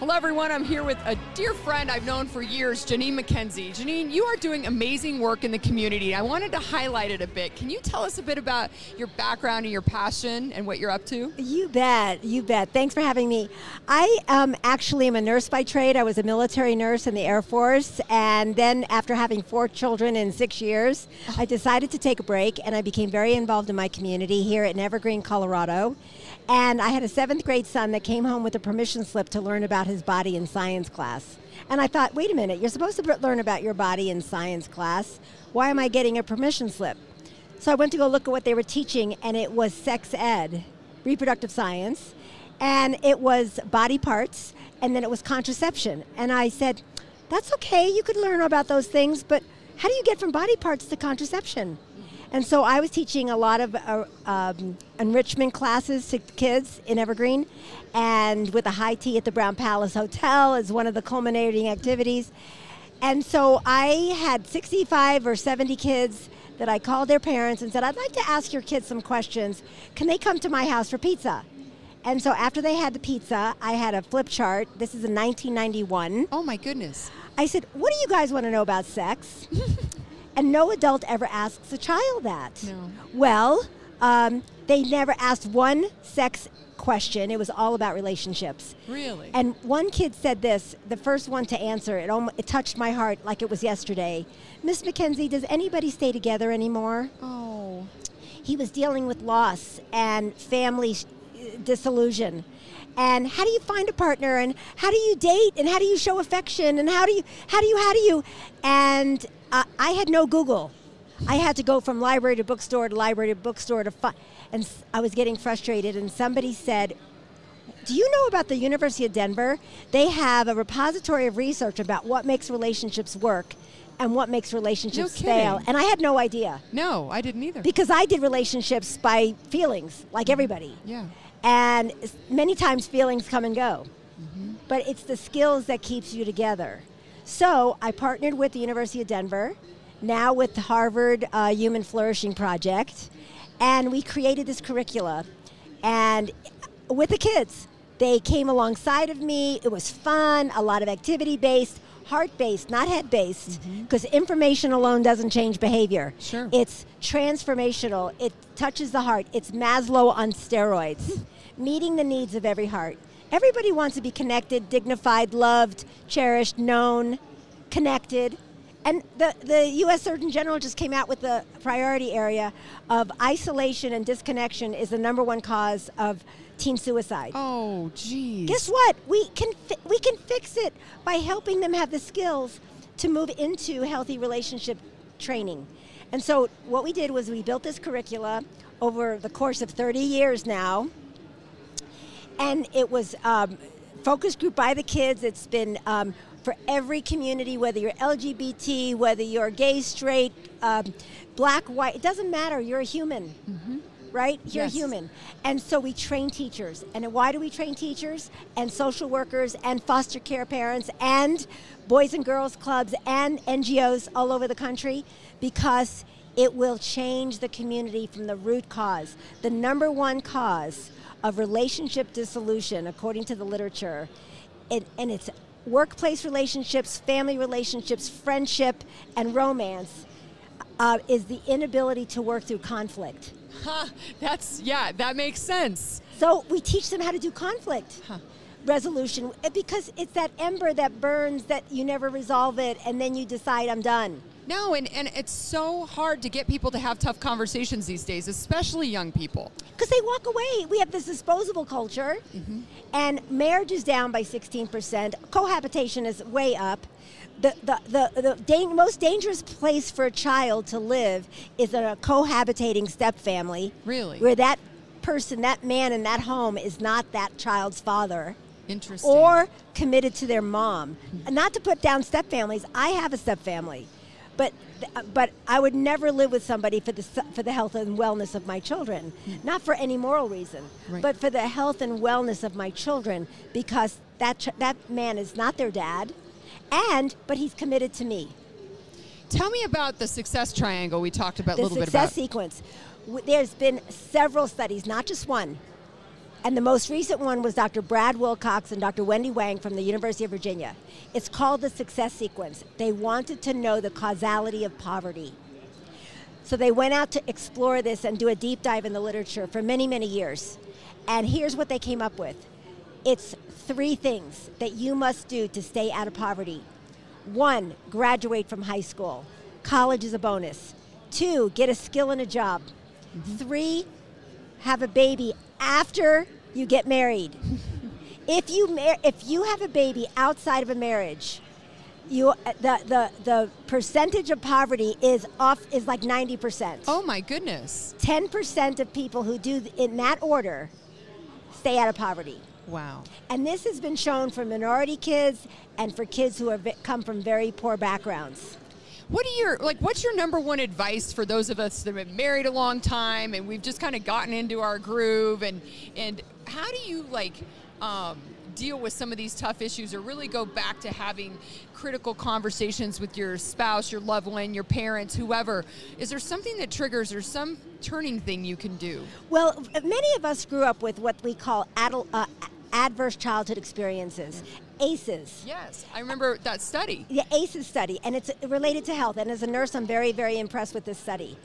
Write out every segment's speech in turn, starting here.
Hello, everyone. I'm here with a dear friend I've known for years, Joneen Mackenzie. Joneen, you are doing amazing work in the community. I wanted to highlight it a bit. Can you tell us a bit about your background and your passion and what you're up to? You bet. You bet. Thanks for having me. I um, actually am a nurse by trade. I was a military nurse in the Air Force. And then, after having four children in six years, I decided to take a break and I became very involved in my community here in Evergreen, Colorado. And I had a seventh grade son that came home with a permission slip to learn about his body in science class. And I thought, wait a minute, you're supposed to learn about your body in science class. Why am I getting a permission slip? So I went to go look at what they were teaching, and it was sex ed, reproductive science, and it was body parts, and then it was contraception. And I said, that's okay, you could learn about those things, but how do you get from body parts to contraception? And so I was teaching a lot of uh, um, enrichment classes to kids in Evergreen, and with a high tea at the Brown Palace Hotel as one of the culminating activities. And so I had 65 or 70 kids that I called their parents and said, I'd like to ask your kids some questions. Can they come to my house for pizza? And so after they had the pizza, I had a flip chart. This is in 1991. Oh my goodness. I said, What do you guys want to know about sex? and no adult ever asks a child that. No. Well, um, they never asked one sex question. It was all about relationships. Really? And one kid said this, the first one to answer, it, almost, it touched my heart like it was yesterday. Miss Mackenzie, does anybody stay together anymore? oh. He was dealing with loss and family uh, disillusion. And how do you find a partner? And how do you date? And how do you show affection? And how do you, how do you, how do you? And uh, I had no Google. I had to go from library to bookstore to library to bookstore to find, and I was getting frustrated. And somebody said, "Do you know about the University of Denver? They have a repository of research about what makes relationships work and what makes relationships kidding. fail." And I had no idea No, I didn't either. because I did relationships by feelings, like everybody. yeah. And many times feelings come and go. But it's the skills that keeps you together. So I partnered with the University of Denver, now with the Harvard uh, Human Flourishing Project, and we created this curricula. And with the kids, they came alongside of me. It was fun, a lot of activity based, heart based, not head based, because information alone doesn't change behavior. Sure. It's transformational. It touches the heart. It's Maslow on steroids, meeting the needs of every heart. Everybody wants to be connected, dignified, loved, cherished, known, connected. And the, the U.S. Surgeon General just came out with the priority area of isolation and disconnection is the number one cause of teen suicide. Oh, geez. Guess what? We can fi- we can fix it by helping them have the skills to move into healthy relationship training. And so what we did was we built this curricula over the course of 30 years now, and it was um, focus group by the kids. It's been um, for every community, whether you're LGBT, whether you're gay, straight, um, black, white. It doesn't matter. You're a human, right? You're Yes. a human. And so we train teachers. And why do we train teachers and social workers and foster care parents and boys and girls clubs and NGOs all over the country? Because it will change the community from the root cause. The number one cause of relationship dissolution, according to the literature, it, and it's workplace relationships, family relationships, friendship, and romance, uh, is the inability to work through conflict. Huh, that's, yeah, that makes sense. So we teach them how to do conflict Huh. resolution uh, because it's that ember that burns that you never resolve it and then you decide I'm done. No, and, and it's so hard to get people to have tough conversations these days, especially young people. Because they walk away. We have this disposable culture, mm-hmm. and marriage is down by 16%. Cohabitation is way up. The, the, the, the most dangerous place for a child to live is in a cohabitating step family. Really? Where that person, that man in that home is not that child's father. Interesting. or committed to their mom. Mm-hmm. Not to put down step families. I have a step family, but but I would never live with somebody for the for the health and wellness of my children. Mm. Not for any moral reason, Right. but for the health and wellness of my children because that ch- that man is not their dad, and but he's committed to me. Tell me about the success triangle we talked about a little bit about. The success sequence. There's been several studies, not just one. And the most recent one was Dr. Brad Wilcox and Dr. Wendy Wang from the University of Virginia. It's called the success sequence. They wanted to know the causality of poverty. So they went out to explore this and do a deep dive in the literature for many, many years. And here's what they came up with it's three things that you must do to stay out of poverty. One, graduate from high school. College is a bonus. Two, get a skill and a job. Three, have a baby after you get married. if you mar- if you have a baby outside of a marriage, you the, the the percentage of poverty is off is like 90%. Oh my goodness. 10% of people who do in that order stay out of poverty. Wow. And this has been shown for minority kids and for kids who have come from very poor backgrounds. What are your like? What's your number one advice for those of us that have been married a long time and we've just kind of gotten into our groove? And and how do you like um, deal with some of these tough issues, or really go back to having critical conversations with your spouse, your loved one, your parents, whoever? Is there something that triggers, or some turning thing you can do? Well, many of us grew up with what we call adult, uh, adverse childhood experiences. ACEs. Yes, I remember that study. The ACEs study, and it's related to health. And as a nurse, I'm very, very impressed with this study.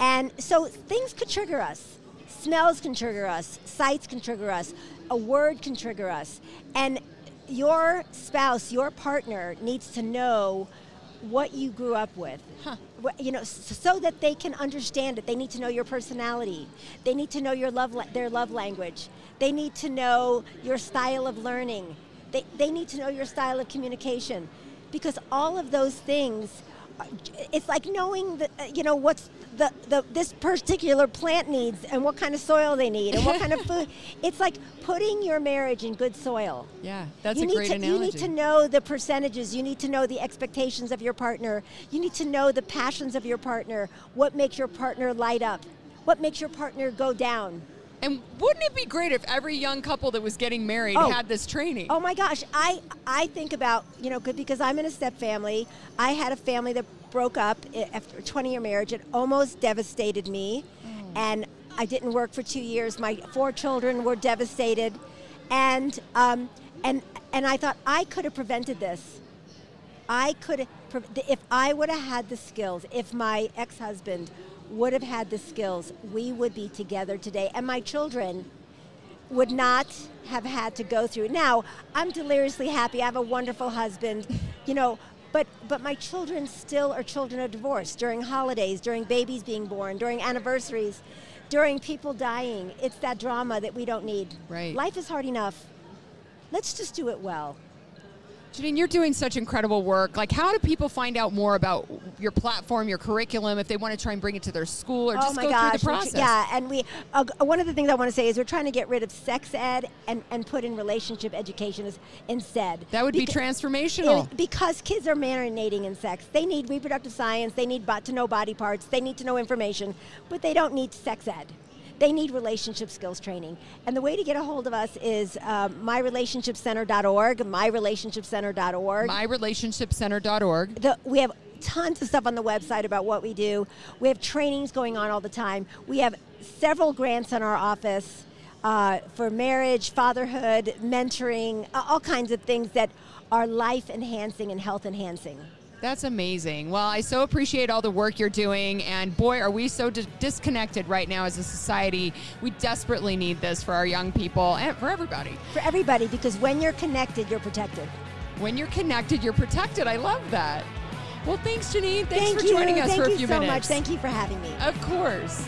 And so things could trigger us. Smells can trigger us. Sights can trigger us. A word can trigger us. And your spouse, your partner, needs to know what you grew up with. Huh. You know, so that they can understand it. They need to know your personality. They need to know your love, their love language. They need to know your style of learning. They, they need to know your style of communication because all of those things it's like knowing the, you know what's the, the this particular plant needs and what kind of soil they need and what kind of food. It's like putting your marriage in good soil. Yeah that's you a great to, analogy you need to know the percentages. You need to know the expectations of your partner. You need to know the passions of your partner what makes your partner light up what makes your partner go down and wouldn't it be great if every young couple that was getting married Oh. had this training? Oh my gosh, I I think about you know because I'm in a step family. I had a family that broke up after a 20 year marriage. It almost devastated me, and I didn't work for two years. My four children were devastated, and um, and and I thought I could have prevented this. I could have if I would have had the skills. If my ex husband would have had the skills, we would be together today, and my children would not have had to go through. Now, I'm deliriously happy. I have a wonderful husband, you know, but but my children still are children of divorce during holidays, during babies being born, during anniversaries, during people dying. It's that drama that we don't need. Right. Life is hard enough. Let's just do it well. Joneen, you're doing such incredible work. Like, how do people find out more about your platform, your curriculum, if they want to try and bring it to their school or just oh my go gosh, through the process? yeah, and we uh, one of the things I want to say is we're trying to get rid of sex ed and, and put in relationship education instead. That would be transformational. it- because kids are marinating in sex. They need reproductive science. They need to know body parts. They need to know information, but they don't need sex ed. They need relationship skills training. And the way to get a hold of us is um, myrelationshipcenter.org, myrelationshipcenter.org. MyRelationshipCenter.org. the, we have tons of stuff on the website about what we do. We have trainings going on all the time. We have several grants in our office uh, for marriage, fatherhood, mentoring, uh, all kinds of things that are life enhancing and health enhancing. That's amazing. Well, I so appreciate all the work you're doing, and boy, are we so di- disconnected right now as a society. We desperately need this for our young people and for everybody. For everybody, because when you're connected, you're protected. When you're connected, you're protected. I love that. Well, thanks, Joneen. Thanks Thank for you. joining us Thank for a you few so minutes. much. Thank you for having me. Of course.